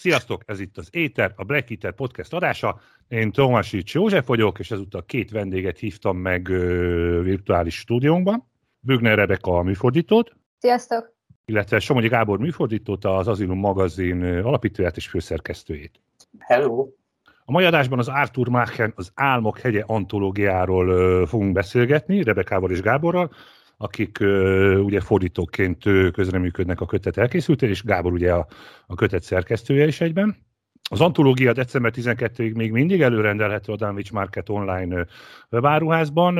Sziasztok, ez itt az Éter, a Black Eater podcast adása. Én Tomásics József vagyok, és ezúttal két vendéget hívtam meg ö, virtuális stúdiónkban. Bügner Rebeka a műfordítót. Sziasztok! Illetve Somogyi Gábor műfordítót, az Azilum magazin alapítóját és főszerkesztőjét. Hello! A mai adásban az Arthur Machen az Álmok hegye antológiáról ö, fogunk beszélgetni, Rebekával és Gáborral, akik ugye fordítóként közreműködnek a kötet elkészültén, és Gábor ugye a, a kötet szerkesztője is egyben. Az antológia december 12-ig még mindig előrendelhető a Danwich Market online webáruházban,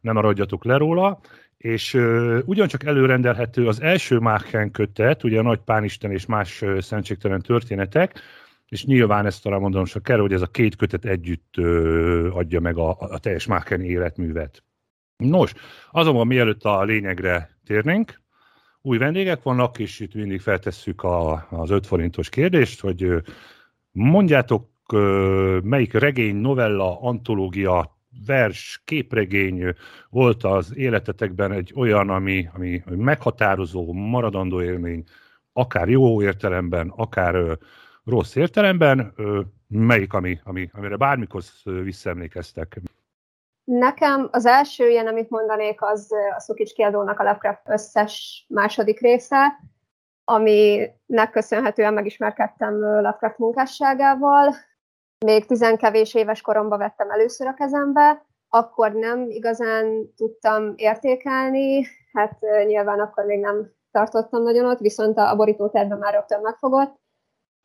nem maradjatok le róla, és uh, ugyancsak előrendelhető az első Machen kötet, ugye a Nagy Pánisten és más uh, szentségtelen történetek, és nyilván ezt talán mondanom csak kell, hogy ez a két kötet együtt adja meg a, a teljes Machen életművet. Nos, azonban mielőtt a lényegre térnénk, új vendégek vannak, és itt mindig feltesszük a, az 5 forintos kérdést, hogy mondjátok, melyik regény, novella, antológia, vers, képregény volt az életetekben egy olyan, ami, ami meghatározó, maradandó élmény, akár jó értelemben, akár rossz értelemben, melyik, ami, ami, amire bármikor visszaemlékeztek. Nekem az első ilyen, amit mondanék, az a Szukics kiadónak a Lovecraft összes második része, aminek köszönhetően megismerkedtem Lovecraft munkásságával. Még tizenkevés éves koromban vettem először a kezembe, akkor nem igazán tudtam értékelni, hát nyilván akkor még nem tartottam nagyon ott, viszont a borítóterben már rögtön megfogott,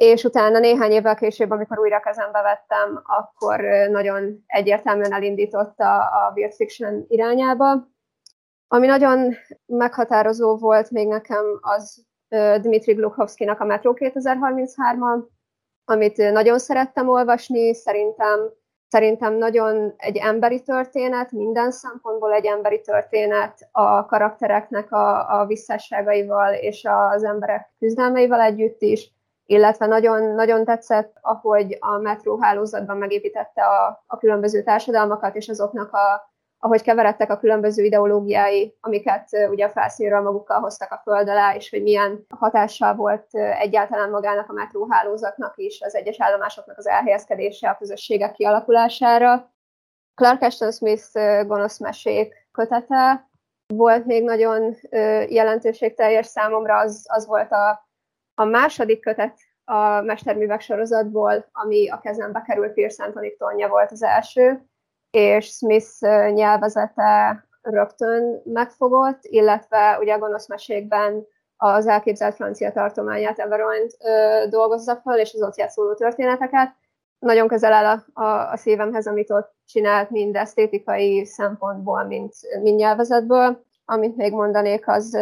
és utána néhány évvel később, amikor újra kezembe vettem, akkor nagyon egyértelműen elindította a Weird Fiction irányába. Ami nagyon meghatározó volt még nekem, az Dmitri Glukovszkinak a Metro 2033-a, amit nagyon szerettem olvasni, szerintem, szerintem nagyon egy emberi történet, minden szempontból egy emberi történet a karaktereknek a, a visszásságaival és az emberek küzdelmeivel együtt is, illetve nagyon, nagyon tetszett, ahogy a metró hálózatban megépítette a, a különböző társadalmakat, és azoknak a, ahogy keveredtek a különböző ideológiái, amiket ugye a felszínről magukkal hoztak a föld alá, és hogy milyen hatással volt egyáltalán magának a metróhálózatnak is, az egyes állomásoknak az elhelyezkedése a közösségek kialakulására. Clark Ashton Smith gonosz mesék kötete volt még nagyon jelentőségteljes számomra, az, az volt a a második kötet a mesterművek sorozatból, ami a kezembe került Pierce Anthony tonja volt az első, és Smith nyelvezete rögtön megfogott, illetve ugye a gonosz mesékben az elképzelt francia tartományát Everoint dolgozza fel, és az ott szóló történeteket. Nagyon közel áll a, a, a szívemhez, amit ott csinált, mind esztétikai szempontból, mint, mind nyelvezetből. Amit még mondanék, az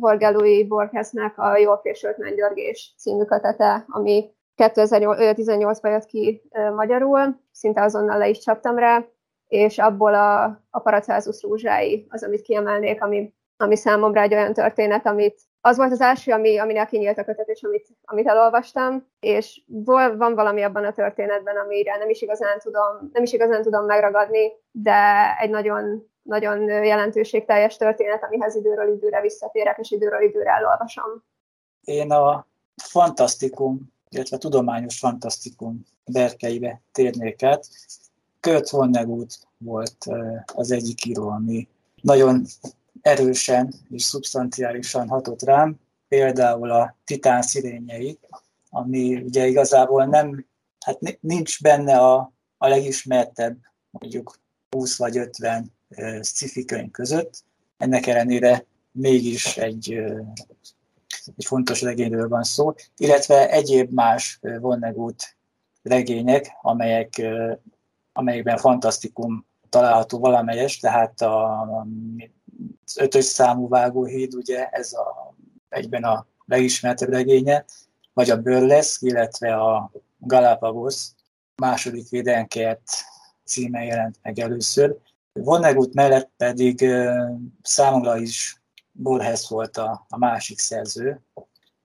Jorge Louis Borgesnek a Jól fésült mennydörgés című kötete, ami 2018-ban jött ki magyarul, szinte azonnal le is csaptam rá, és abból a, a Paracelsus rúzsái az, amit kiemelnék, ami, ami számomra egy olyan történet, amit az volt az első, ami, aminek kinyílt a kötet, és amit, amit elolvastam, és van valami abban a történetben, amire nem is igazán tudom, nem is igazán tudom megragadni, de egy nagyon nagyon jelentőségteljes történet, amihez időről időre visszatérek, és időről időre elolvasom. Én a fantasztikum, illetve tudományos fantasztikum berkeibe térnék át. Kurt Vonnegut volt az egyik író, ami nagyon erősen és szubstanciálisan hatott rám, például a titán szirényei, ami ugye igazából nem, hát nincs benne a, a legismertebb, mondjuk 20 vagy 50 sci között. Ennek ellenére mégis egy, egy fontos regényről van szó, illetve egyéb más Vonnegut regények, amelyek, amelyekben fantasztikum található valamelyes, tehát a, az ötös számú vágóhíd, ugye ez a, egyben a legismertebb regénye, vagy a Burlesque, illetve a Galapagos második védenkert címe jelent meg először. Vonnegut mellett pedig számomra is Borges volt a, a másik szerző.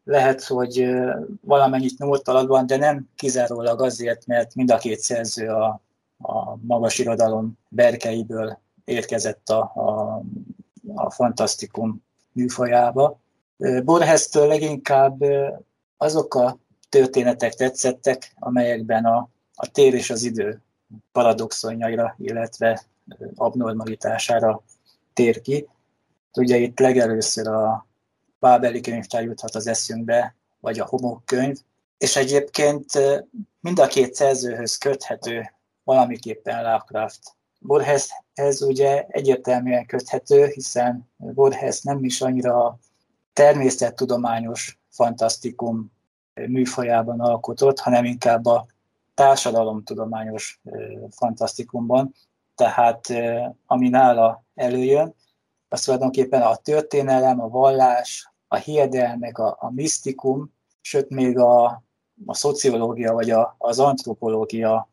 Lehet, hogy valamennyit van, de nem kizárólag azért, mert mind a két szerző a, a magas irodalom berkeiből érkezett a, a, a fantasztikum műfajába. Borges-től leginkább azok a történetek tetszettek, amelyekben a, a tér és az idő paradoxonjaira, illetve abnormalitására tér ki. Ugye itt legelőször a Bábeli könyvtár juthat az eszünkbe, vagy a homok könyv, és egyébként mind a két szerzőhöz köthető valamiképpen Lovecraft. Borgeshez ugye egyértelműen köthető, hiszen Borges nem is annyira természettudományos fantasztikum műfajában alkotott, hanem inkább a társadalomtudományos fantasztikumban. Tehát ami nála előjön, az tulajdonképpen a történelem, a vallás, a hiedelmek, a, a misztikum, sőt még a, a szociológia vagy a, az antropológia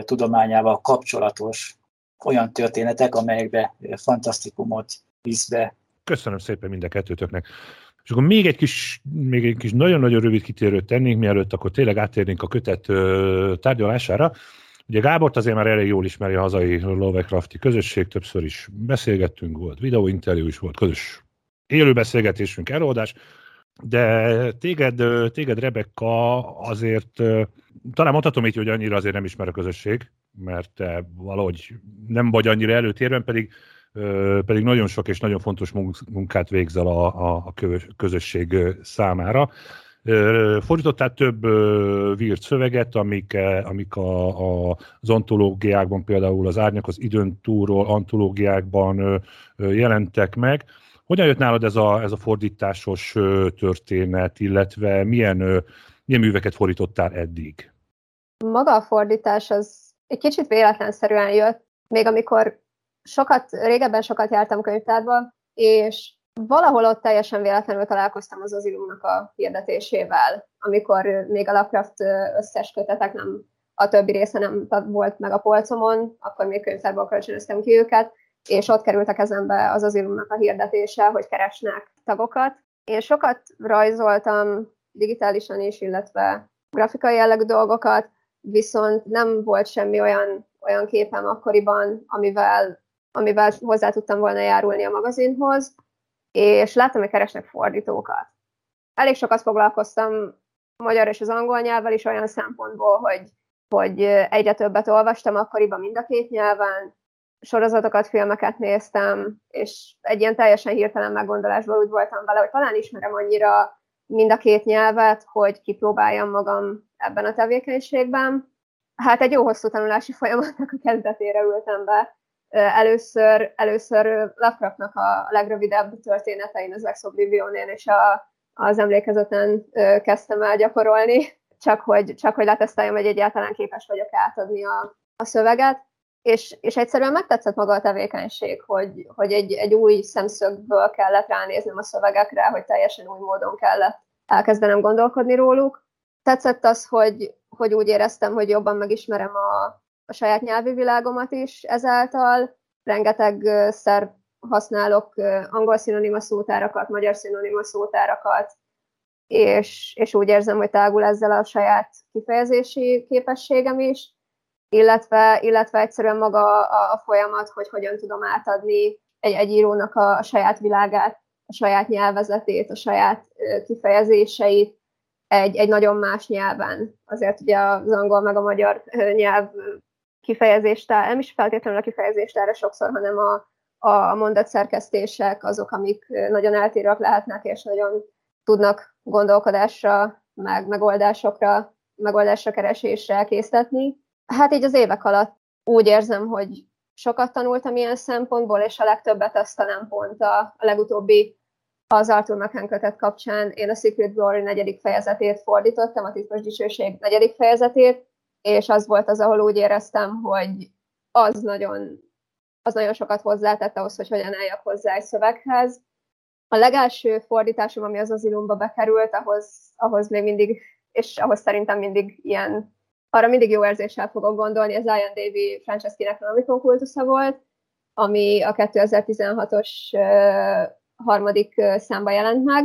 tudományával kapcsolatos olyan történetek, amelyekbe fantasztikumot visz be. Köszönöm szépen mind a kettőtöknek. És akkor még egy kis, még egy kis nagyon-nagyon rövid kitérőt tennénk, mielőtt akkor tényleg áttérnénk a kötet tárgyalására. Ugye Gábort azért már elég jól ismeri a hazai Lovecrafti közösség, többször is beszélgettünk, volt videóinterjú is, volt közös élő beszélgetésünk, előadás, de téged, téged Rebecca azért, talán mondhatom így, hogy annyira azért nem ismer a közösség, mert te valahogy nem vagy annyira előtérben, pedig pedig nagyon sok és nagyon fontos munkát végzel a, a, a közösség számára. Fordítottál több vírt szöveget, amik, amik a, a, az antológiákban, például az Árnyak az időn túlról antológiákban jelentek meg. Hogyan jött nálad ez a, ez a fordításos történet, illetve milyen, milyen műveket fordítottál eddig? Maga a fordítás az egy kicsit véletlenszerűen jött, még amikor sokat, régebben sokat jártam könyvtárba, és valahol ott teljesen véletlenül találkoztam az azilumnak a hirdetésével, amikor még a Lovecraft összes kötetek nem, a többi része nem volt meg a polcomon, akkor még könyvtárból kölcsönöztem ki őket, és ott került a kezembe az azilumnak a hirdetése, hogy keresnek tagokat. Én sokat rajzoltam digitálisan is, illetve grafikai jellegű dolgokat, viszont nem volt semmi olyan, olyan képem akkoriban, amivel amivel hozzá tudtam volna járulni a magazinhoz, és láttam, hogy keresnek fordítókat. Elég sokat foglalkoztam magyar és az angol nyelvvel is olyan szempontból, hogy, hogy egyre többet olvastam akkoriban mind a két nyelven, sorozatokat, filmeket néztem, és egy ilyen teljesen hirtelen meggondolásból úgy voltam vele, hogy talán ismerem annyira mind a két nyelvet, hogy kipróbáljam magam ebben a tevékenységben. Hát egy jó hosszú tanulási folyamatnak a kezdetére ültem be, először, először Lovecraftnak a legrövidebb történetein, az Lex Oblivionén és a, az emlékezeten kezdtem el gyakorolni, csak hogy, csak hogy leteszteljem, hogy egyáltalán képes vagyok átadni a, a szöveget. És, és egyszerűen megtetszett maga a tevékenység, hogy, hogy egy, egy új szemszögből kellett ránéznem a szövegekre, hogy teljesen új módon kellett elkezdenem gondolkodni róluk. Tetszett az, hogy, hogy úgy éreztem, hogy jobban megismerem a, a saját nyelvi világomat is ezáltal. Rengeteg szer használok angol szinonima szótárakat, magyar szinonima szótárakat, és, és úgy érzem, hogy tágul ezzel a saját kifejezési képességem is, illetve, illetve egyszerűen maga a, a folyamat, hogy hogyan tudom átadni egy, egy írónak a, a saját világát, a saját nyelvezetét, a saját kifejezéseit egy, egy nagyon más nyelven. Azért ugye az angol meg a magyar nyelv kifejezéstár, nem is feltétlenül a kifejezéstára sokszor, hanem a, a mondatszerkesztések azok, amik nagyon eltérőek lehetnek, és nagyon tudnak gondolkodásra, meg megoldásokra, megoldásra keresésre készíteni. Hát így az évek alatt úgy érzem, hogy sokat tanultam ilyen szempontból, és a legtöbbet azt talán pont a, a legutóbbi az Arthur McCann kötet kapcsán én a Secret Glory negyedik fejezetét fordítottam, a titkos dicsőség negyedik fejezetét, és az volt az, ahol úgy éreztem, hogy az nagyon, az nagyon sokat hozzátett ahhoz, hogy hogyan álljak hozzá egy szöveghez. A legelső fordításom, ami az azilumba bekerült, ahhoz, ahhoz még mindig, és ahhoz szerintem mindig ilyen, arra mindig jó érzéssel fogok gondolni, az Ian Davy Franceskinek Nomicon kultusza volt, ami a 2016-os uh, harmadik uh, számba jelent meg.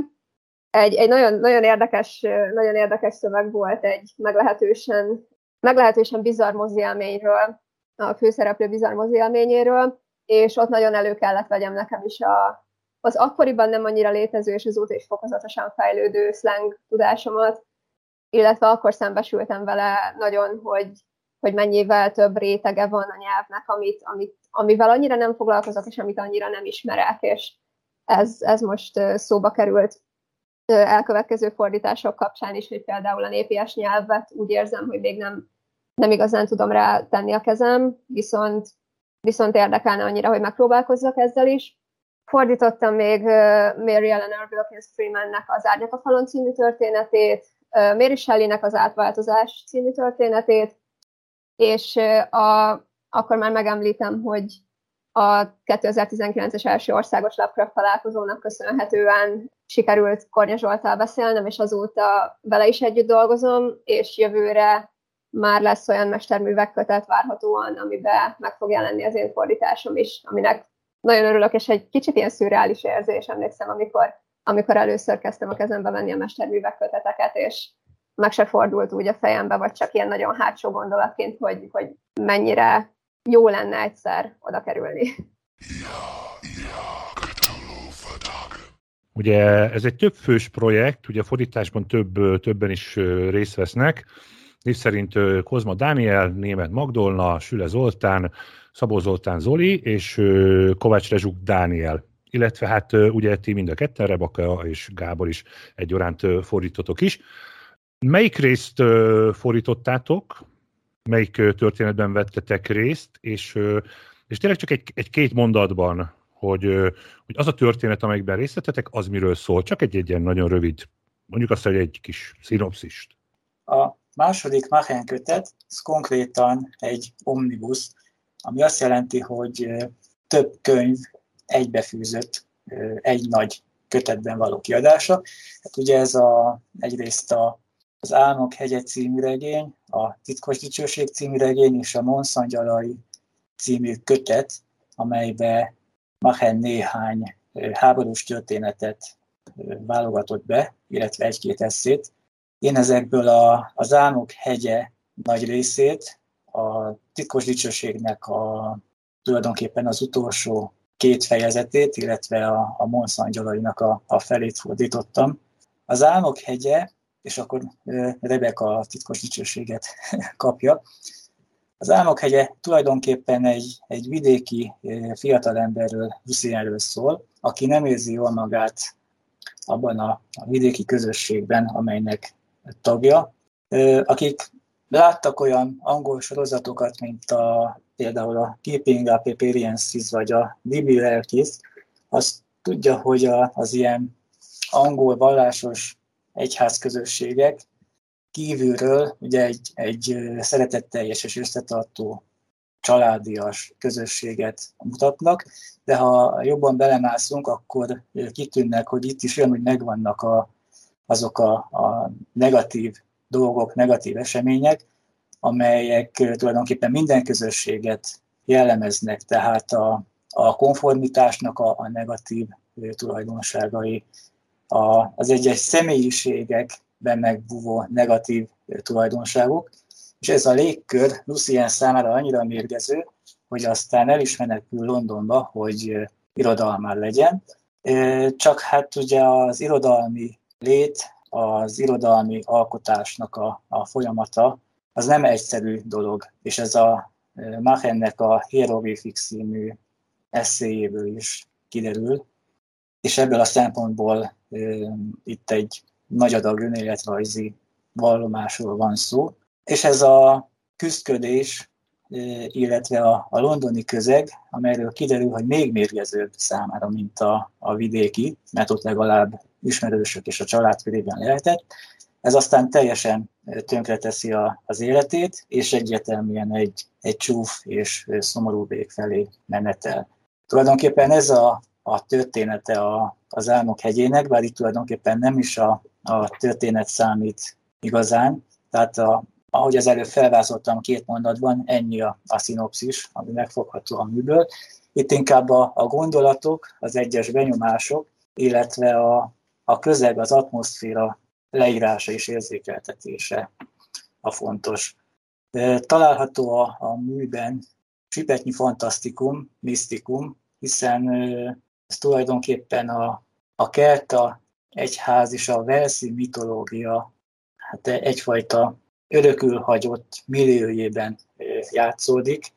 Egy, egy nagyon, nagyon, érdekes, nagyon érdekes szöveg volt, egy meglehetősen meglehetősen bizarr mozielményről, a főszereplő bizarr mozielményéről, és ott nagyon elő kellett vegyem nekem is a, az akkoriban nem annyira létező, és azóta is fokozatosan fejlődő slang tudásomat, illetve akkor szembesültem vele nagyon, hogy, hogy mennyivel több rétege van a nyelvnek, amit, amit, amivel annyira nem foglalkozok, és amit annyira nem ismerek, és ez, ez most szóba került elkövetkező fordítások kapcsán is, hogy például a népies nyelvet úgy érzem, hogy még nem, nem igazán tudom rá tenni a kezem, viszont, viszont érdekelne annyira, hogy megpróbálkozzak ezzel is. Fordítottam még Mary Eleanor Wilkins Freemannek az Árnyak a falon című történetét, Mary Shelley-nek az Átváltozás című történetét, és a, akkor már megemlítem, hogy a 2019-es első országos Lovecraft találkozónak köszönhetően sikerült Kornya Zsoltál beszélnem, és azóta vele is együtt dolgozom, és jövőre már lesz olyan mesterművek kötet várhatóan, amiben meg fog jelenni az én fordításom is, aminek nagyon örülök, és egy kicsit ilyen szürreális érzés, emlékszem, amikor, amikor először kezdtem a kezembe venni a mesterművek köteteket, és meg se fordult úgy a fejembe, vagy csak ilyen nagyon hátsó gondolatként, hogy, hogy mennyire jó lenne egyszer oda kerülni. Ugye ez egy többfős projekt, ugye a fordításban több, többen is részt vesznek. Név szerint Kozma Dániel, Német Magdolna, Süle Zoltán, Szabó Zoltán Zoli és Kovács Rezsuk Dániel. Illetve hát ugye ti mind a ketten, Rebaka és Gábor is egyaránt fordítotok is. Melyik részt fordítottátok? Melyik történetben vettetek részt? És, és tényleg csak egy, egy két mondatban, hogy, hogy az a történet, amelyikben részt vettetek, az miről szól? Csak egy, egy ilyen nagyon rövid, mondjuk azt, hogy egy kis szinopszist. A második Machen kötet, ez konkrétan egy omnibus, ami azt jelenti, hogy több könyv egybefűzött egy nagy kötetben való kiadása. Hát ugye ez a, egyrészt a, az Álmok hegye című regény, a Titkos Dicsőség című regény és a Monszangyalai című kötet, amelybe Machen néhány háborús történetet válogatott be, illetve egy-két eszét. Én ezekből a, az Álmok hegye nagy részét, a Titkos Dicsőségnek a, tulajdonképpen az utolsó két fejezetét, illetve a, a Monszangyalainak a, a felét fordítottam. Az Álmok hegye, és akkor Rebeka a titkos dicsőséget kapja. Az Álmok hegye tulajdonképpen egy, egy vidéki fiatalemberről, Lucienről szól, aki nem érzi jól magát abban a, a vidéki közösségben, amelynek tagja, akik láttak olyan angol sorozatokat, mint a, például a Keeping Up Appearances vagy a Bibi Lelkis, azt tudja, hogy a, az ilyen angol vallásos egyházközösségek kívülről ugye egy, egy szeretetteljes és összetartó családias közösséget mutatnak, de ha jobban belemászunk, akkor kitűnnek, hogy itt is olyan, hogy megvannak a, azok a, a negatív dolgok, negatív események, amelyek tulajdonképpen minden közösséget jellemeznek, tehát a, a konformitásnak a, a negatív tulajdonságai, a, az egyes személyiségekben megbúvó negatív tulajdonságok, és ez a légkör Lucien számára annyira mérgező, hogy aztán el is menekül Londonba, hogy irodalmár legyen. Csak hát ugye az irodalmi lét, az irodalmi alkotásnak a, a folyamata, az nem egyszerű dolog, és ez a Machennek a Hieroglyphics című eszéjéből is kiderül, és ebből a szempontból itt egy nagy adag önéletrajzi vallomásról van szó, és ez a küzdködés, illetve a, a londoni közeg, amelyről kiderül, hogy még mérgezőbb számára, mint a, a vidéki, mert ott legalább ismerősök és a család körében lehetett, ez aztán teljesen tönkreteszi a, az életét, és egyértelműen egy, egy csúf és szomorú vég felé menetel. Tulajdonképpen ez a, a története a, az álmok hegyének, bár itt tulajdonképpen nem is a, a történet számít igazán, tehát a, ahogy az előbb felvázoltam két mondatban, ennyi a, a szinopszis, ami megfogható a műből. Itt inkább a, a gondolatok, az egyes benyomások, illetve a, a közeg, az atmoszféra leírása és érzékeltetése a fontos. Található a, a műben csipetnyi fantasztikum, misztikum, hiszen ez tulajdonképpen a, a kelta egyház és a verszi mitológia hát egyfajta örökül hagyott milliójében játszódik,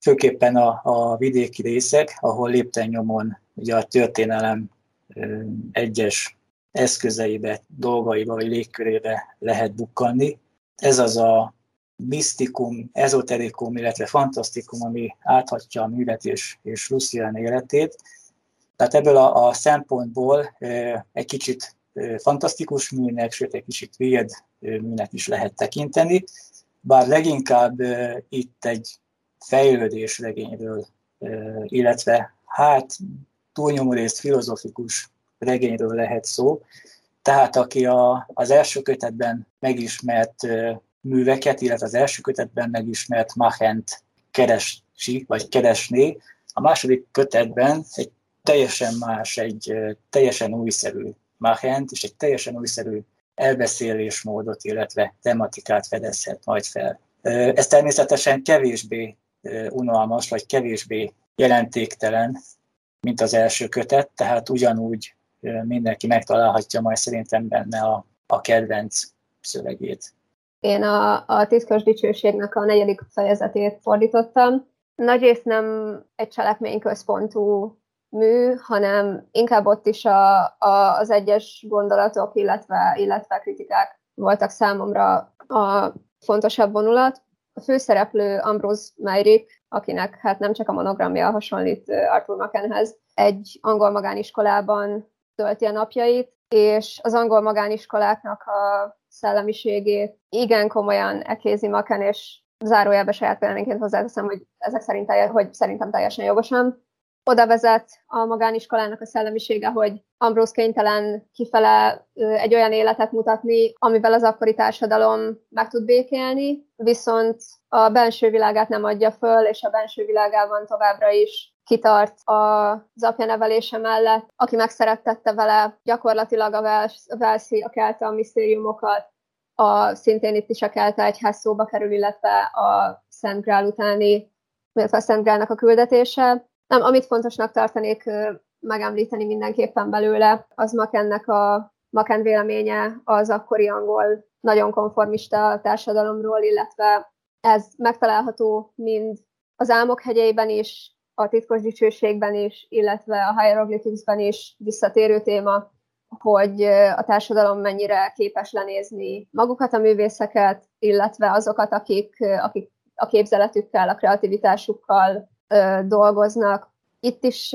főképpen a, a vidéki részek, ahol lépten nyomon ugye a történelem egyes eszközeibe, dolgaiba vagy légkörébe lehet bukkanni. Ez az a misztikum, ezoterikum, illetve fantasztikum, ami áthatja a művet és, és Lucian életét. Tehát ebből a, a szempontból egy kicsit fantasztikus műnek, sőt egy kicsit weird műnek is lehet tekinteni, bár leginkább itt egy fejlődés regényről, illetve hát túlnyomó részt filozofikus regényről lehet szó. Tehát aki a, az első kötetben megismert műveket, illetve az első kötetben megismert Machent keresi, vagy keresné, a második kötetben egy teljesen más, egy teljesen újszerű Machent, és egy teljesen újszerű elbeszélésmódot, illetve tematikát fedezhet majd fel. Ez természetesen kevésbé unalmas, vagy kevésbé jelentéktelen, mint az első kötet, tehát ugyanúgy mindenki megtalálhatja majd szerintem benne a, a kedvenc szövegét. Én a, a Tiszkos Dicsőségnek a negyedik fejezetét fordítottam. Nagyrészt nem egy cselekményközpontú mű, hanem inkább ott is a, a, az egyes gondolatok, illetve, illetve kritikák voltak számomra a fontosabb vonulat. A főszereplő Ambrose Meyrick, akinek hát nem csak a monogramja hasonlít Arthur Mackenhez, egy angol magániskolában tölti a napjait, és az angol magániskoláknak a szellemiségét igen komolyan ekézi Maken, és zárójelbe saját véleményként hozzáteszem, hogy ezek szerint, hogy szerintem teljesen jogosan. Oda vezet a magániskolának a szellemisége, hogy Ambrose kénytelen kifele egy olyan életet mutatni, amivel az akkori társadalom meg tud békélni, viszont a belső világát nem adja föl, és a belső világában továbbra is kitart az apja nevelése mellett, aki megszerettette vele gyakorlatilag a Velszi, a Kelta a misztériumokat, a, szintén itt is a Kelta egyház szóba kerül, illetve a Szent Grál utáni, illetve a Szent Grálnak a küldetése. Nem, amit fontosnak tartanék megemlíteni mindenképpen belőle, az Makennek a Maken véleménye az akkori angol nagyon konformista társadalomról, illetve ez megtalálható mind az álmok hegyeiben is, a titkos dicsőségben is, illetve a hieroglyphicsben is visszatérő téma, hogy a társadalom mennyire képes lenézni magukat a művészeket, illetve azokat, akik, akik a képzeletükkel, a kreativitásukkal dolgoznak. Itt is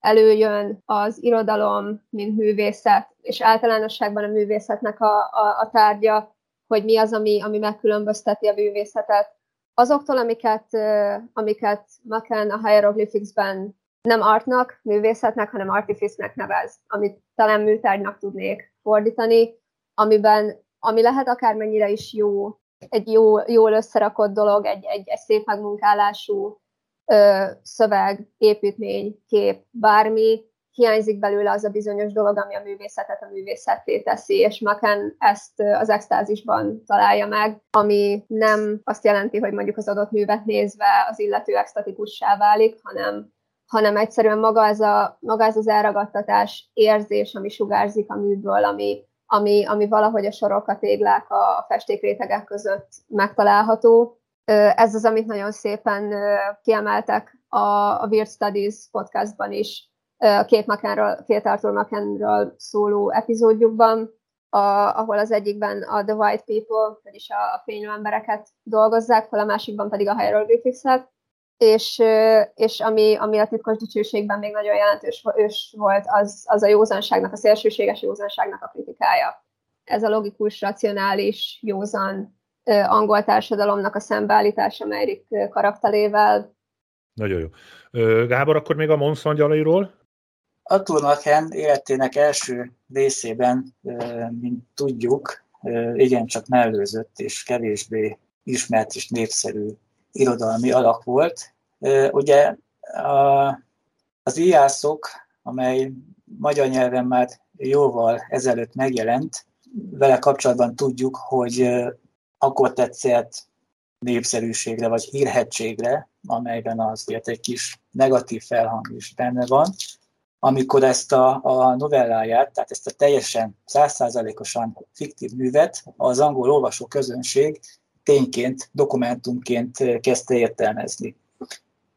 előjön az irodalom, mint művészet, és általánosságban a művészetnek a, a, a tárgya, hogy mi az, ami, ami megkülönbözteti a művészetet azoktól, amiket, amiket Macken a Hieroglyphicsben nem artnak, művészetnek, hanem artifice-nek nevez, amit talán műtárgynak tudnék fordítani, amiben, ami lehet akármennyire is jó, egy jó, jól összerakott dolog, egy, egy, egy szép megmunkálású ö, szöveg, építmény, kép, bármi, hiányzik belőle az a bizonyos dolog, ami a művészetet a művészetté teszi, és Maken ezt az extázisban találja meg, ami nem azt jelenti, hogy mondjuk az adott művet nézve az illető extatikussá válik, hanem hanem egyszerűen maga ez, a, maga ez az elragadtatás érzés, ami sugárzik a műből, ami, ami, ami valahogy a sorok, a téglák, a festékrétegek között megtalálható. Ez az, amit nagyon szépen kiemeltek a, Weird Studies podcastban is, két, Makenről, két Arthur Makenről szóló epizódjukban, ahol az egyikben a The White People, vagyis a, a embereket dolgozzák, fel a másikban pedig a hieroglyphics és, és ami, ami a titkos dicsőségben még nagyon jelentős ős volt, az, az a józanságnak, a szélsőséges józanságnak a kritikája. Ez a logikus, racionális, józan angol társadalomnak a szembeállítása Meirik karakterével. Nagyon jó. Gábor, akkor még a Monszangyalairól? Arthur Machen életének első részében, mint tudjuk, igencsak mellőzött és kevésbé ismert és népszerű irodalmi alak volt. Ugye az íjászok, amely magyar nyelven már jóval ezelőtt megjelent, vele kapcsolatban tudjuk, hogy akkor tetszett népszerűségre vagy hírhetségre, amelyben azért egy kis negatív felhang is benne van, amikor ezt a, a novelláját, tehát ezt a teljesen százszázalékosan fiktív művet az angol olvasó közönség tényként, dokumentumként kezdte értelmezni.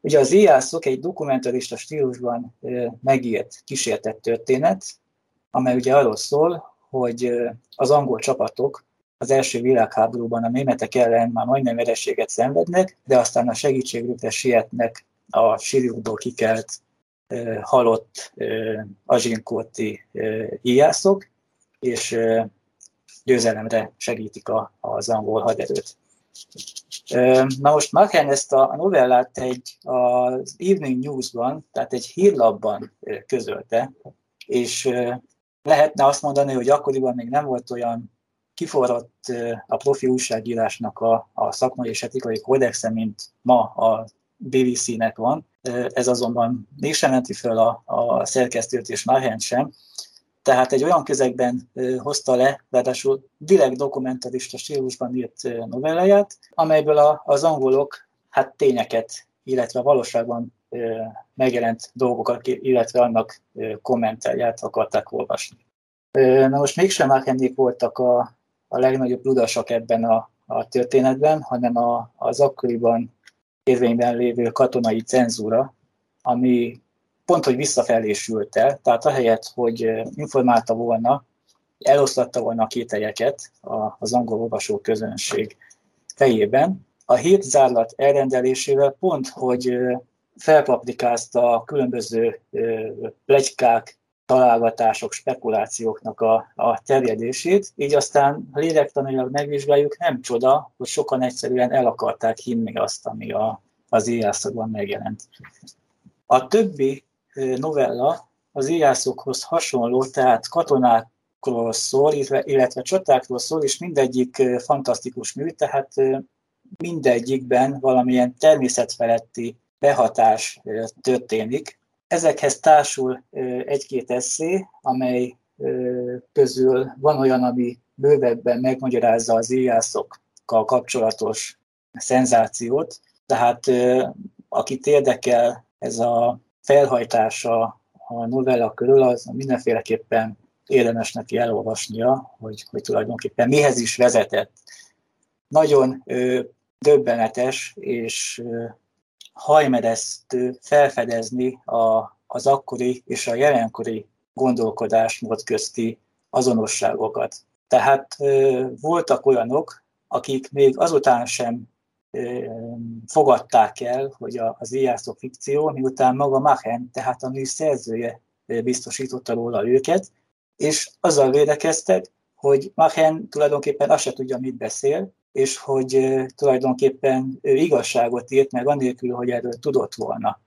Ugye az íjászok egy dokumentarista stílusban megírt kísértett történet, amely ugye arról szól, hogy az angol csapatok az első világháborúban a németek ellen már majdnem vereséget szenvednek, de aztán a segítségükre sietnek a sírjukból kikelt halott azsinkóti íjászok, és győzelemre segítik a, az angol haderőt. Na most Machen ezt a novellát egy az Evening News-ban, tehát egy hírlapban közölte, és lehetne azt mondani, hogy akkoriban még nem volt olyan kiforrott a profi újságírásnak a, a szakmai és etikai kódexe, mint ma a BBC-nek van. Ez azonban mégsem menti fel a, a szerkesztőt és Marhent sem. Tehát egy olyan közegben hozta le, ráadásul direkt dokumentarista stílusban írt novelláját, amelyből a, az angolok hát tényeket, illetve valóságban megjelent dolgokat, illetve annak kommentáját akarták olvasni. Na most mégsem Marhennék voltak a, a legnagyobb ludasak ebben a, a történetben, hanem a, az akkoriban érvényben lévő katonai cenzúra, ami pont, hogy visszafelé sült el, tehát ahelyett, hogy informálta volna, eloszlatta volna a kételyeket az angol olvasó közönség fejében, a hétzárlat elrendelésével pont, hogy felpaprikázta a különböző plegykák, találgatások, spekulációknak a, a terjedését, így aztán lélektanilag megvizsgáljuk, nem csoda, hogy sokan egyszerűen el akarták hinni azt, ami a, az íjászokban megjelent. A többi novella az íjászokhoz hasonló, tehát katonákról szól, illetve, illetve csatákról szól, és mindegyik fantasztikus mű, tehát mindegyikben valamilyen természetfeletti behatás történik, Ezekhez társul egy-két eszé, amely közül van olyan, ami bővebben megmagyarázza az íjászokkal kapcsolatos szenzációt, tehát akit érdekel ez a felhajtása a novella körül, az mindenféleképpen érdemes neki elolvasnia, hogy, hogy tulajdonképpen mihez is vezetett. Nagyon ö, döbbenetes és hajmeresztő felfedezni a, az akkori és a jelenkori gondolkodásmód közti azonosságokat. Tehát voltak olyanok, akik még azután sem fogadták el, hogy az íjászó fikció, miután maga Machen, tehát a mű szerzője biztosította róla őket, és azzal védekeztek, hogy Machen tulajdonképpen azt se tudja, mit beszél, és hogy tulajdonképpen ő igazságot írt meg anélkül, hogy erről tudott volna.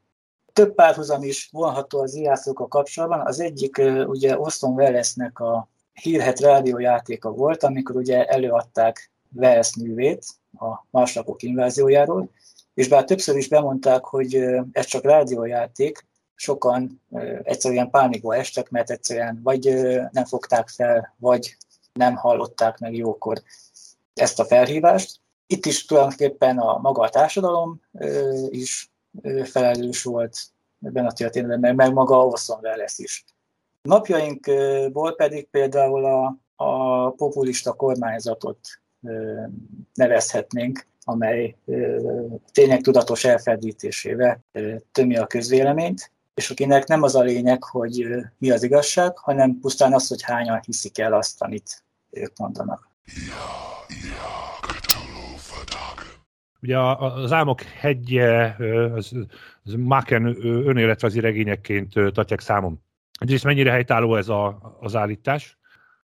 Több párhuzam is vonható az a kapcsolatban. Az egyik ugye Orson Wellesnek a hírhet rádiójátéka volt, amikor ugye előadták Welles művét a másnapok inváziójáról, és bár többször is bemondták, hogy ez csak rádiójáték, sokan egyszerűen pánikba estek, mert egyszerűen vagy nem fogták fel, vagy nem hallották meg jókor ezt a felhívást. Itt is tulajdonképpen a maga a társadalom is felelős volt ebben a történetben, meg maga Orson Welles is. Napjainkból pedig például a, a populista kormányzatot nevezhetnénk, amely tényleg tudatos elferdítésével tömi a közvéleményt, és akinek nem az a lényeg, hogy mi az igazság, hanem pusztán az, hogy hányan hiszik el azt, amit ők mondanak. Ja. Ugye az Álmok hegye, az, az Maken önéletrajzi regényekként tartják számon. Egyrészt mennyire helytálló ez a, az állítás,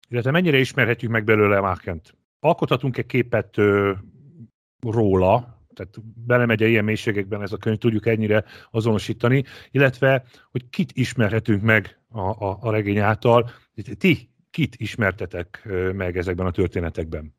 illetve mennyire ismerhetjük meg belőle Mákent. Alkothatunk-e képet ö, róla, tehát belemegy -e ilyen mélységekben ez a könyv, tudjuk ennyire azonosítani, illetve, hogy kit ismerhetünk meg a, a, a regény által, ti kit ismertetek meg ezekben a történetekben?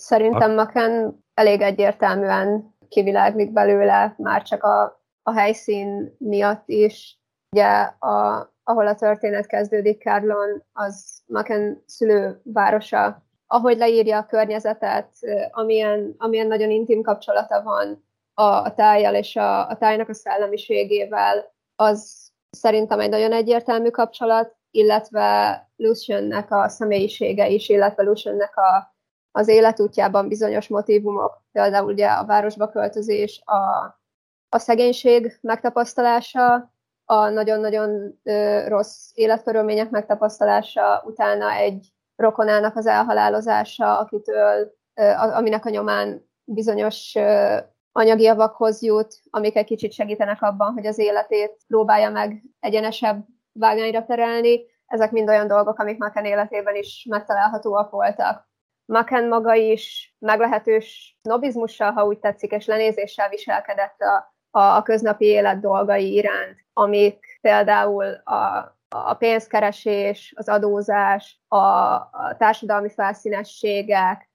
Szerintem Maken elég egyértelműen kiviláglik belőle, már csak a, a helyszín miatt is. Ugye, a, ahol a történet kezdődik, Kárlon, az Maken szülővárosa. Ahogy leírja a környezetet, amilyen, amilyen nagyon intim kapcsolata van a, a tájjal és a, a tájnak a szellemiségével, az szerintem egy nagyon egyértelmű kapcsolat, illetve Luciannek a személyisége is, illetve Luciannek a, az életútjában bizonyos motivumok, például ugye a városba költözés, a, a szegénység megtapasztalása, a nagyon-nagyon ö, rossz életkörülmények megtapasztalása, utána egy rokonának az elhalálozása, akitől, aminek a nyomán bizonyos ö, anyagi javakhoz jut, amik egy kicsit segítenek abban, hogy az életét próbálja meg egyenesebb vágányra terelni. Ezek mind olyan dolgok, amik Maken életében is megtalálhatóak voltak. Maken maga is meglehetős nobizmussal, ha úgy tetszik, és lenézéssel viselkedett a, a, a köznapi élet dolgai iránt, amik például a, a pénzkeresés, az adózás, a, a társadalmi felszínességek,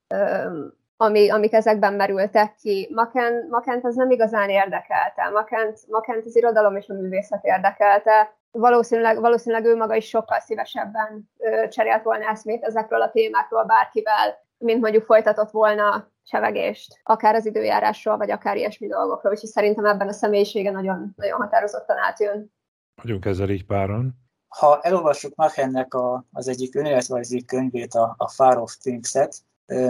ami, amik ezekben merültek ki. Maken, Makent ez nem igazán érdekelte. Makent, Makent az irodalom és a művészet érdekelte. Valószínűleg, valószínűleg ő maga is sokkal szívesebben ö, cserélt volna eszmét ezekről a témákról bárkivel, mint mondjuk folytatott volna csevegést, akár az időjárásról, vagy akár ilyesmi dolgokról. Úgyhogy szerintem ebben a személyisége nagyon, nagyon határozottan átjön. Vagyunk ezzel így páran. Ha elolvassuk Machennek a, az egyik önéletrajzi könyvét, a, a Far of Things-et,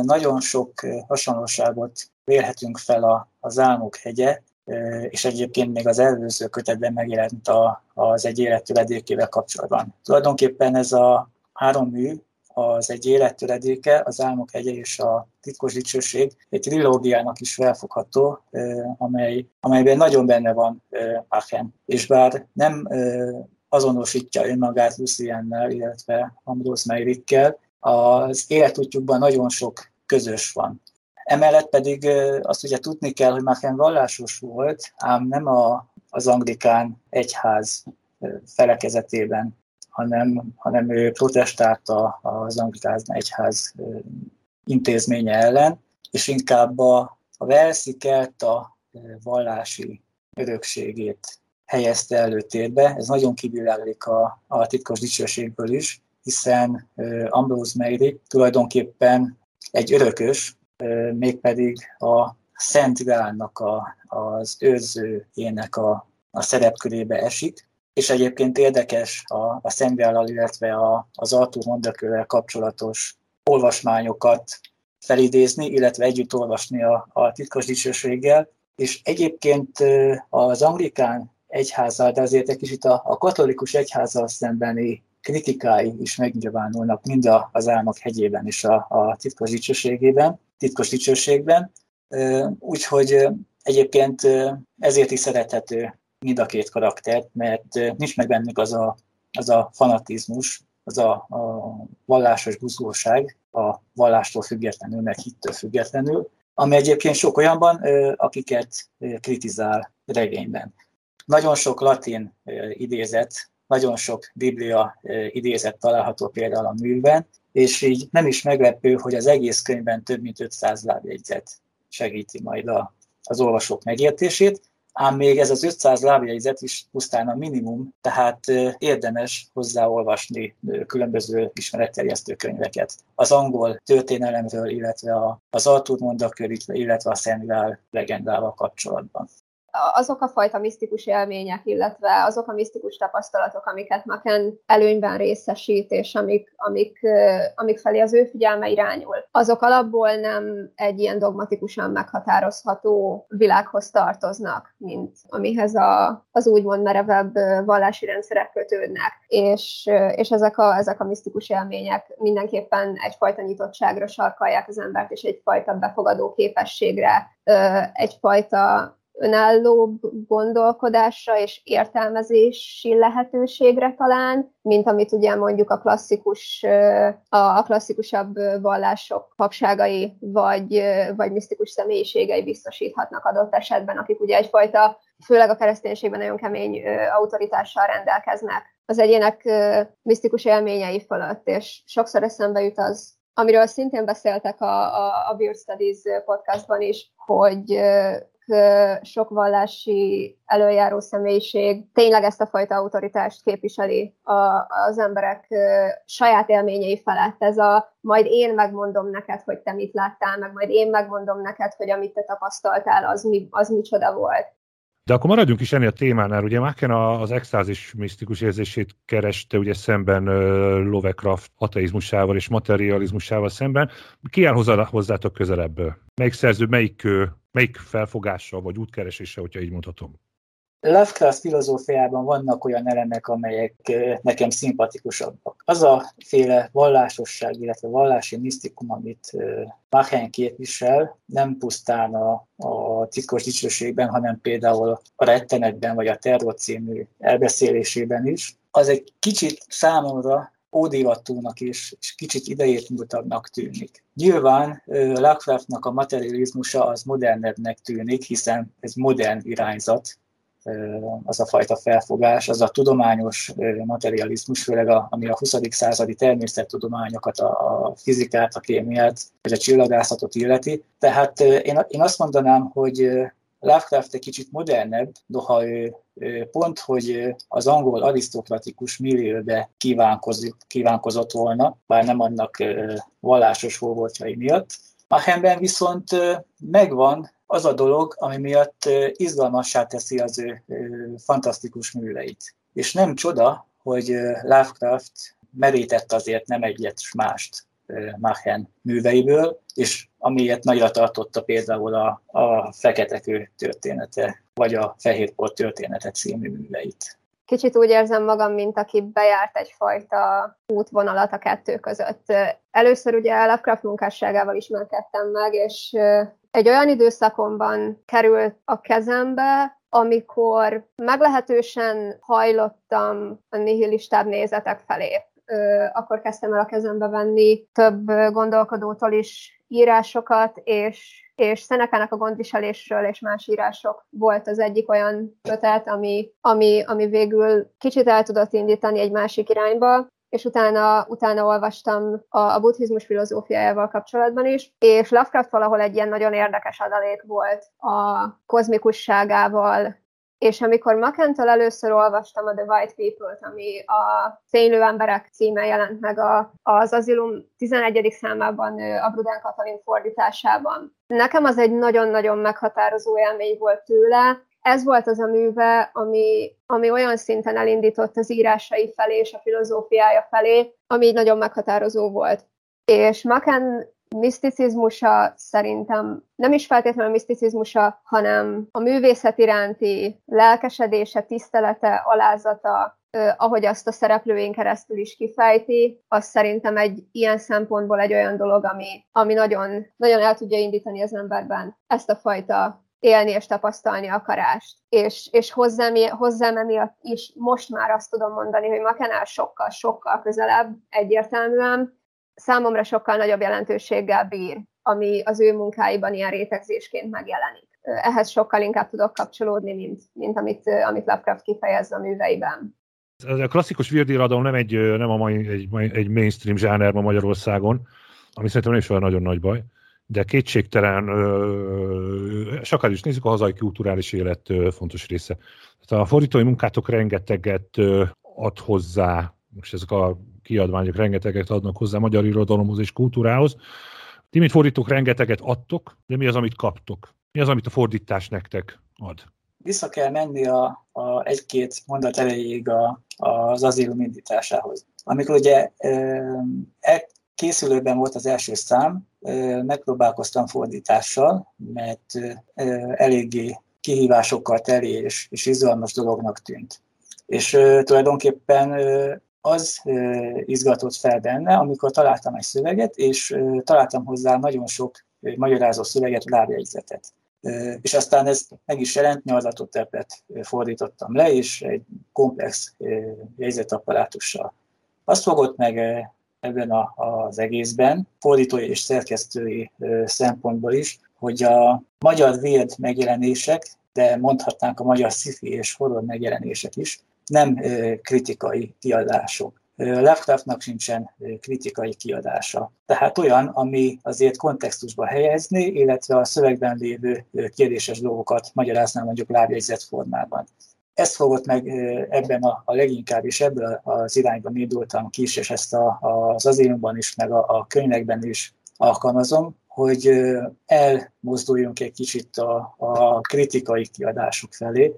nagyon sok hasonlóságot vélhetünk fel a, az álmok hegye, és egyébként még az előző kötetben megjelent a, az egy élettöredékével kapcsolatban. Tulajdonképpen ez a három mű, az egy élettöredéke, az álmok hegye és a titkos dicsőség egy trilógiának is felfogható, amely, amelyben nagyon benne van Aachen. És bár nem azonosítja önmagát Luciennel, illetve Ambrose Meirikkel, az életútjukban nagyon sok közös van. Emellett pedig azt ugye tudni kell, hogy Machen vallásos volt, ám nem a, az anglikán egyház felekezetében, hanem, hanem ő protestálta az anglikán egyház intézménye ellen, és inkább a, a Velszi kelta vallási örökségét helyezte előtérbe. Ez nagyon kívülállik a, a titkos dicsőségből is, hiszen Ambrose Meiri tulajdonképpen egy örökös, mégpedig a Szent Gálnak a, az őrzőjének a, a szerepkörébe esik, és egyébként érdekes a, a Szent Gállal, illetve a, az Arthur Mondakővel kapcsolatos olvasmányokat felidézni, illetve együtt olvasni a, a titkos dicsőséggel, és egyébként az anglikán egyházzal, de azért egy kicsit a, a katolikus egyházzal szembeni kritikái is megnyilvánulnak mind az álmok hegyében és a, a titkos dicsőségében, titkos dicsőségben. Úgyhogy egyébként ezért is szerethető mind a két karaktert, mert nincs meg bennük az a, az a fanatizmus, az a, a vallásos buzgóság, a vallástól függetlenül, meg hittől függetlenül, ami egyébként sok olyanban, akiket kritizál regényben. Nagyon sok latin idézet nagyon sok biblia idézet található például a műben, és így nem is meglepő, hogy az egész könyvben több mint 500 lábjegyzet segíti majd a, az olvasók megértését, ám még ez az 500 lábjegyzet is pusztán a minimum, tehát érdemes hozzáolvasni különböző ismeretterjesztő könyveket. Az angol történelemről, illetve az Arthur mondakör, illetve a Szent Gál legendával kapcsolatban azok a fajta misztikus élmények, illetve azok a misztikus tapasztalatok, amiket Maken előnyben részesít, és amik, amik, amik felé az ő figyelme irányul, azok alapból nem egy ilyen dogmatikusan meghatározható világhoz tartoznak, mint amihez a, az úgymond merevebb vallási rendszerek kötődnek. És, és ezek, a, ezek a misztikus élmények mindenképpen egyfajta nyitottságra sarkalják az embert, és egyfajta befogadó képességre, egyfajta önállóbb gondolkodásra és értelmezési lehetőségre talán, mint amit ugye mondjuk a klasszikus, a klasszikusabb vallások papságai vagy, vagy misztikus személyiségei biztosíthatnak adott esetben, akik ugye egyfajta, főleg a kereszténységben nagyon kemény autoritással rendelkeznek az egyének misztikus élményei fölött, és sokszor eszembe jut az, amiről szintén beszéltek a, a, a Weird Studies podcastban is, hogy sok vallási előjáró személyiség tényleg ezt a fajta autoritást képviseli a, az emberek saját élményei felett. Ez a majd én megmondom neked, hogy te mit láttál, meg majd én megmondom neked, hogy amit te tapasztaltál, az, mi, az micsoda volt. De akkor maradjunk is ennél a témánál. Ugye Máken az extázis misztikus érzését kereste ugye szemben Lovecraft ateizmusával és materializmusával szemben. Ki áll hozzá, hozzátok közelebb? Melyik szerző, melyik, melyik felfogása vagy útkeresése, hogyha így mondhatom? Lovecraft filozófiában vannak olyan elemek, amelyek nekem szimpatikusabbak. Az a féle vallásosság, illetve vallási misztikum, amit Machen képvisel, nem pusztán a, a titkos dicsőségben, hanem például a rettenetben, vagy a terror című elbeszélésében is, az egy kicsit számomra ódivatúnak és, és kicsit idejét múltabbnak tűnik. Nyilván Lovecraftnak a materializmusa az modernebbnek tűnik, hiszen ez modern irányzat, az a fajta felfogás, az a tudományos materializmus, főleg a, ami a 20. századi természettudományokat, a fizikát, a kémiát, vagy a csillagászatot illeti. Tehát én, én azt mondanám, hogy Lovecraft egy kicsit modernebb, noha ő, pont, hogy az angol arisztokratikus millióbe kívánkozott, volna, bár nem annak vallásos voltjai miatt. Machenben viszont megvan az a dolog, ami miatt izgalmassá teszi az ő fantasztikus műveit. És nem csoda, hogy Lovecraft merített azért nem egyet mást Machen műveiből, és amiért nagyra tartotta például a, a Fekete Kő története, vagy a Fehérpor története című műveit. Kicsit úgy érzem magam, mint aki bejárt egyfajta útvonalat a kettő között. Először ugye Lovecraft munkásságával ismerkedtem meg, és egy olyan időszakomban került a kezembe, amikor meglehetősen hajlottam a nihilistább nézetek felé. Akkor kezdtem el a kezembe venni több gondolkodótól is írásokat, és, és Szenekának a gondviselésről és más írások volt az egyik olyan kötet, ami, ami, ami végül kicsit el tudott indítani egy másik irányba, és utána, utána olvastam a, a buddhizmus filozófiájával kapcsolatban is, és Lovecraft valahol egy ilyen nagyon érdekes adalék volt a kozmikusságával, és amikor Makentől először olvastam a The White People-t, ami a Fénylő emberek címe jelent meg a, az Azilum 11. számában a Bruden Katalin fordításában. Nekem az egy nagyon-nagyon meghatározó élmény volt tőle, ez volt az a műve, ami, ami olyan szinten elindított az írásai felé és a filozófiája felé, ami így nagyon meghatározó volt. És Maken miszticizmusa szerintem nem is feltétlenül a miszticizmusa, hanem a művészet iránti lelkesedése, tisztelete, alázata, ahogy azt a szereplőink keresztül is kifejti, az szerintem egy ilyen szempontból egy olyan dolog, ami, ami nagyon, nagyon el tudja indítani az emberben ezt a fajta élni és tapasztalni akarást. És, és hozzám, hozzám emiatt is most már azt tudom mondani, hogy Makenál sokkal, sokkal közelebb egyértelműen, számomra sokkal nagyobb jelentőséggel bír, ami az ő munkáiban ilyen rétegzésként megjelenik. Ehhez sokkal inkább tudok kapcsolódni, mint, mint amit, amit Lovecraft kifejez a műveiben. A klasszikus virdíradó nem, egy, nem a mai, egy, egy mainstream zsáner ma Magyarországon, ami szerintem nem is olyan nagyon nagy baj de kétségtelen, akár is nézzük, a hazai kulturális élet fontos része. Tehát a fordítói munkátok rengeteget ad hozzá, és ezek a kiadványok rengeteget adnak hozzá magyar irodalomhoz és kultúrához. Ti, mint fordítók, rengeteget adtok, de mi az, amit kaptok? Mi az, amit a fordítás nektek ad? Vissza kell menni a, a egy-két mondat elejéig a, az azilum indításához. Amikor ugye e, készülőben volt az első szám, megpróbálkoztam fordítással, mert eléggé kihívásokkal teli és, és izgalmas dolognak tűnt. És tulajdonképpen az izgatott fel benne, amikor találtam egy szöveget, és találtam hozzá nagyon sok magyarázó szöveget, lábjegyzetet. És aztán ez meg is jelent, nyarlatot fordítottam le, és egy komplex jegyzetapparátussal. Azt fogott meg ebben a, az egészben, fordítói és szerkesztői szempontból is, hogy a magyar véd megjelenések, de mondhatnánk a magyar sci és horror megjelenések is, nem kritikai kiadások. Lovecraftnak sincsen kritikai kiadása. Tehát olyan, ami azért kontextusba helyezni, illetve a szövegben lévő kérdéses dolgokat magyarázná mondjuk lábjegyzett formában. Ezt fogott meg ebben a, a leginkább, és ebből az irányban indultam ki és ezt a, az azilumban is, meg a, a könyvekben is alkalmazom, hogy elmozduljunk egy kicsit a, a kritikai kiadások felé,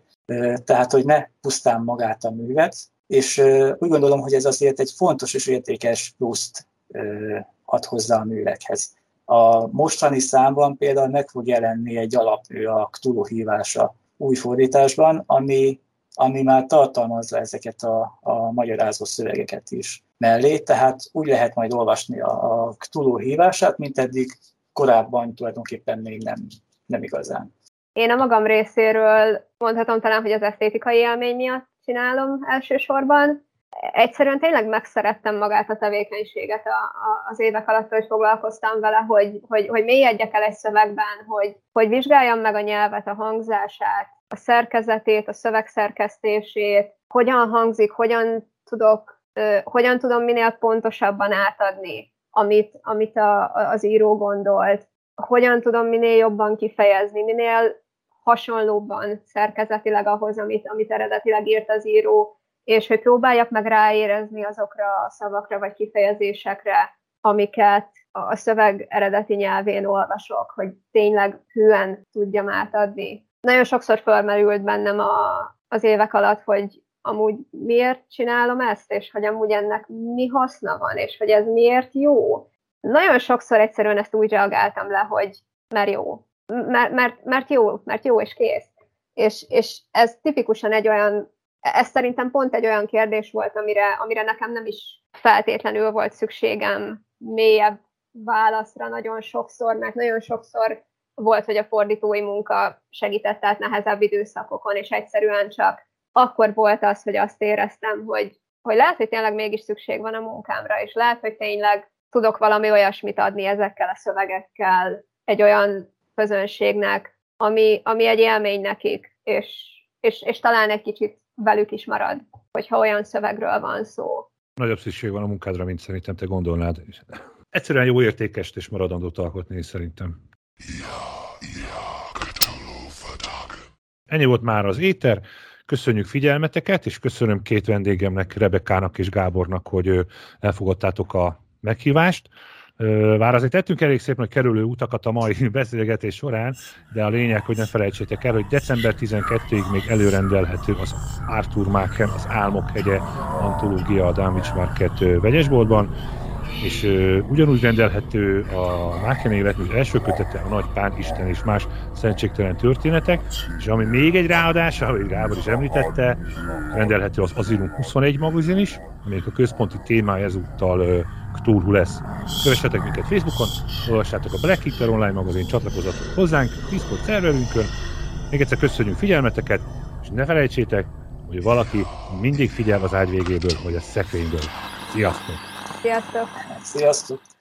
tehát hogy ne pusztán magát a művet, és úgy gondolom, hogy ez azért egy fontos és értékes pluszt ad hozzá a művekhez. A mostani számban például meg fog jelenni egy alapmű a Cthulhu hívása új fordításban, ami, ami már tartalmazza ezeket a, a magyarázó szövegeket is mellé, tehát úgy lehet majd olvasni a, a Cthulhu hívását, mint eddig korábban tulajdonképpen még nem, nem igazán. Én a magam részéről mondhatom talán, hogy az esztétikai élmény miatt csinálom elsősorban. Egyszerűen tényleg megszerettem magát a tevékenységet a, a, az évek alatt, hogy foglalkoztam vele, hogy, hogy, hogy mélyedjek el egy szövegben, hogy, hogy vizsgáljam meg a nyelvet, a hangzását, a szerkezetét, a szövegszerkesztését, hogyan hangzik, hogyan tudok, hogyan tudom minél pontosabban átadni, amit, amit a, az író gondolt, hogyan tudom minél jobban kifejezni, minél hasonlóbban szerkezetileg ahhoz, amit, amit eredetileg írt az író, és hogy próbáljak meg ráérezni azokra a szavakra vagy kifejezésekre, amiket a szöveg eredeti nyelvén olvasok, hogy tényleg hűen tudjam átadni. Nagyon sokszor felmerült bennem a, az évek alatt, hogy amúgy miért csinálom ezt, és hogy amúgy ennek mi haszna van, és hogy ez miért jó. Nagyon sokszor egyszerűen ezt úgy reagáltam le, hogy mert jó mert, mert, mert jó, mert jó és kész. És, és ez tipikusan egy olyan, ez szerintem pont egy olyan kérdés volt, amire, amire nekem nem is feltétlenül volt szükségem mélyebb válaszra nagyon sokszor, mert nagyon sokszor volt, hogy a fordítói munka segített át nehezebb időszakokon, és egyszerűen csak akkor volt az, hogy azt éreztem, hogy, hogy lehet, hogy tényleg mégis szükség van a munkámra, és lehet, hogy tényleg tudok valami olyasmit adni ezekkel a szövegekkel, egy olyan közönségnek, ami, ami egy élmény nekik, és, és, és talán egy kicsit velük is marad, hogyha olyan szövegről van szó. Nagyobb szükség van a munkádra, mint szerintem te gondolnád. Egyszerűen jó értékes és maradandót alkotni, szerintem. Ennyi volt már az éter. Köszönjük figyelmeteket, és köszönöm két vendégemnek, Rebekának és Gábornak, hogy elfogadtátok a meghívást. Vár azért tettünk elég szép nagy kerülő utakat a mai beszélgetés során, de a lényeg, hogy ne felejtsétek el, hogy december 12-ig még előrendelhető az Arthur Machen, az Álmok hegye antológia a Dámics Market vegyesboltban, és uh, ugyanúgy rendelhető a Máken életmű első kötete, a Nagy Pán Isten és más szentségtelen történetek, és ami még egy ráadás, ahogy Gábor is említette, rendelhető az Azilum 21 magazin is, amelyik a központi témája ezúttal Cthulhu lesz. Kövessetek minket Facebookon, olvassátok a Black Hitter online magazin, csatlakozzatok hozzánk, Discord szerverünkön. Még egyszer köszönjük figyelmeteket, és ne felejtsétek, hogy valaki mindig figyel az ágy végéből, vagy a szekrényből. Sziasztok! Sziasztok! Sziasztok!